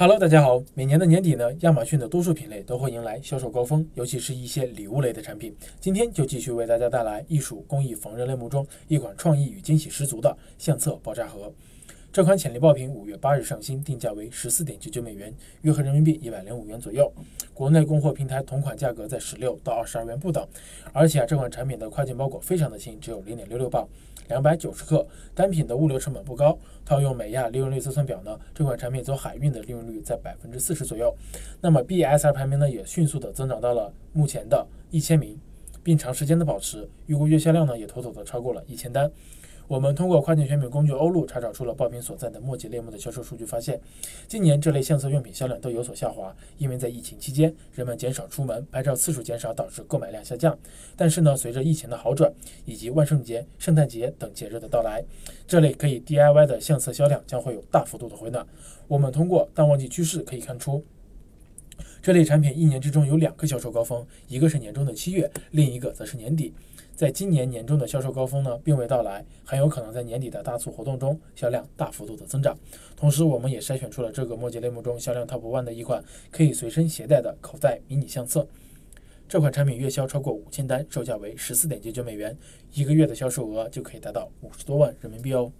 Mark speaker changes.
Speaker 1: Hello，大家好。每年的年底呢，亚马逊的多数品类都会迎来销售高峰，尤其是一些礼物类的产品。今天就继续为大家带来艺术工艺缝纫类目中一款创意与惊喜十足的相册爆炸盒。这款潜力爆品五月八日上新，定价为十四点九九美元，约合人民币一百零五元左右。国内供货平台同款价格在十六到二十二元不等。而且啊，这款产品的快件包裹非常的轻，只有零点六六磅，两百九十克，单品的物流成本不高。套用美亚利润率测算表呢，这款产品走海运的利润率在百分之四十左右。那么 BSR 排名呢，也迅速的增长到了目前的一千名，并长时间的保持，预估月销量呢，也妥妥的超过了一千单。我们通过跨境选品工具欧路查找出了爆品所在的墨迹类目的销售数据，发现今年这类相册用品销量都有所下滑，因为在疫情期间人们减少出门，拍照次数减少，导致购买量下降。但是呢，随着疫情的好转以及万圣节、圣诞节等节日的到来，这类可以 DIY 的相册销量将会有大幅度的回暖。我们通过淡旺季趋势可以看出，这类产品一年之中有两个销售高峰，一个是年终的七月，另一个则是年底。在今年年中的销售高峰呢，并未到来，很有可能在年底的大促活动中销量大幅度的增长。同时，我们也筛选出了这个墨迹类目中销量 top one 的一款可以随身携带的口袋迷你相册。这款产品月销超过五千单，售价为十四点九九美元，一个月的销售额就可以达到五十多万人民币哦。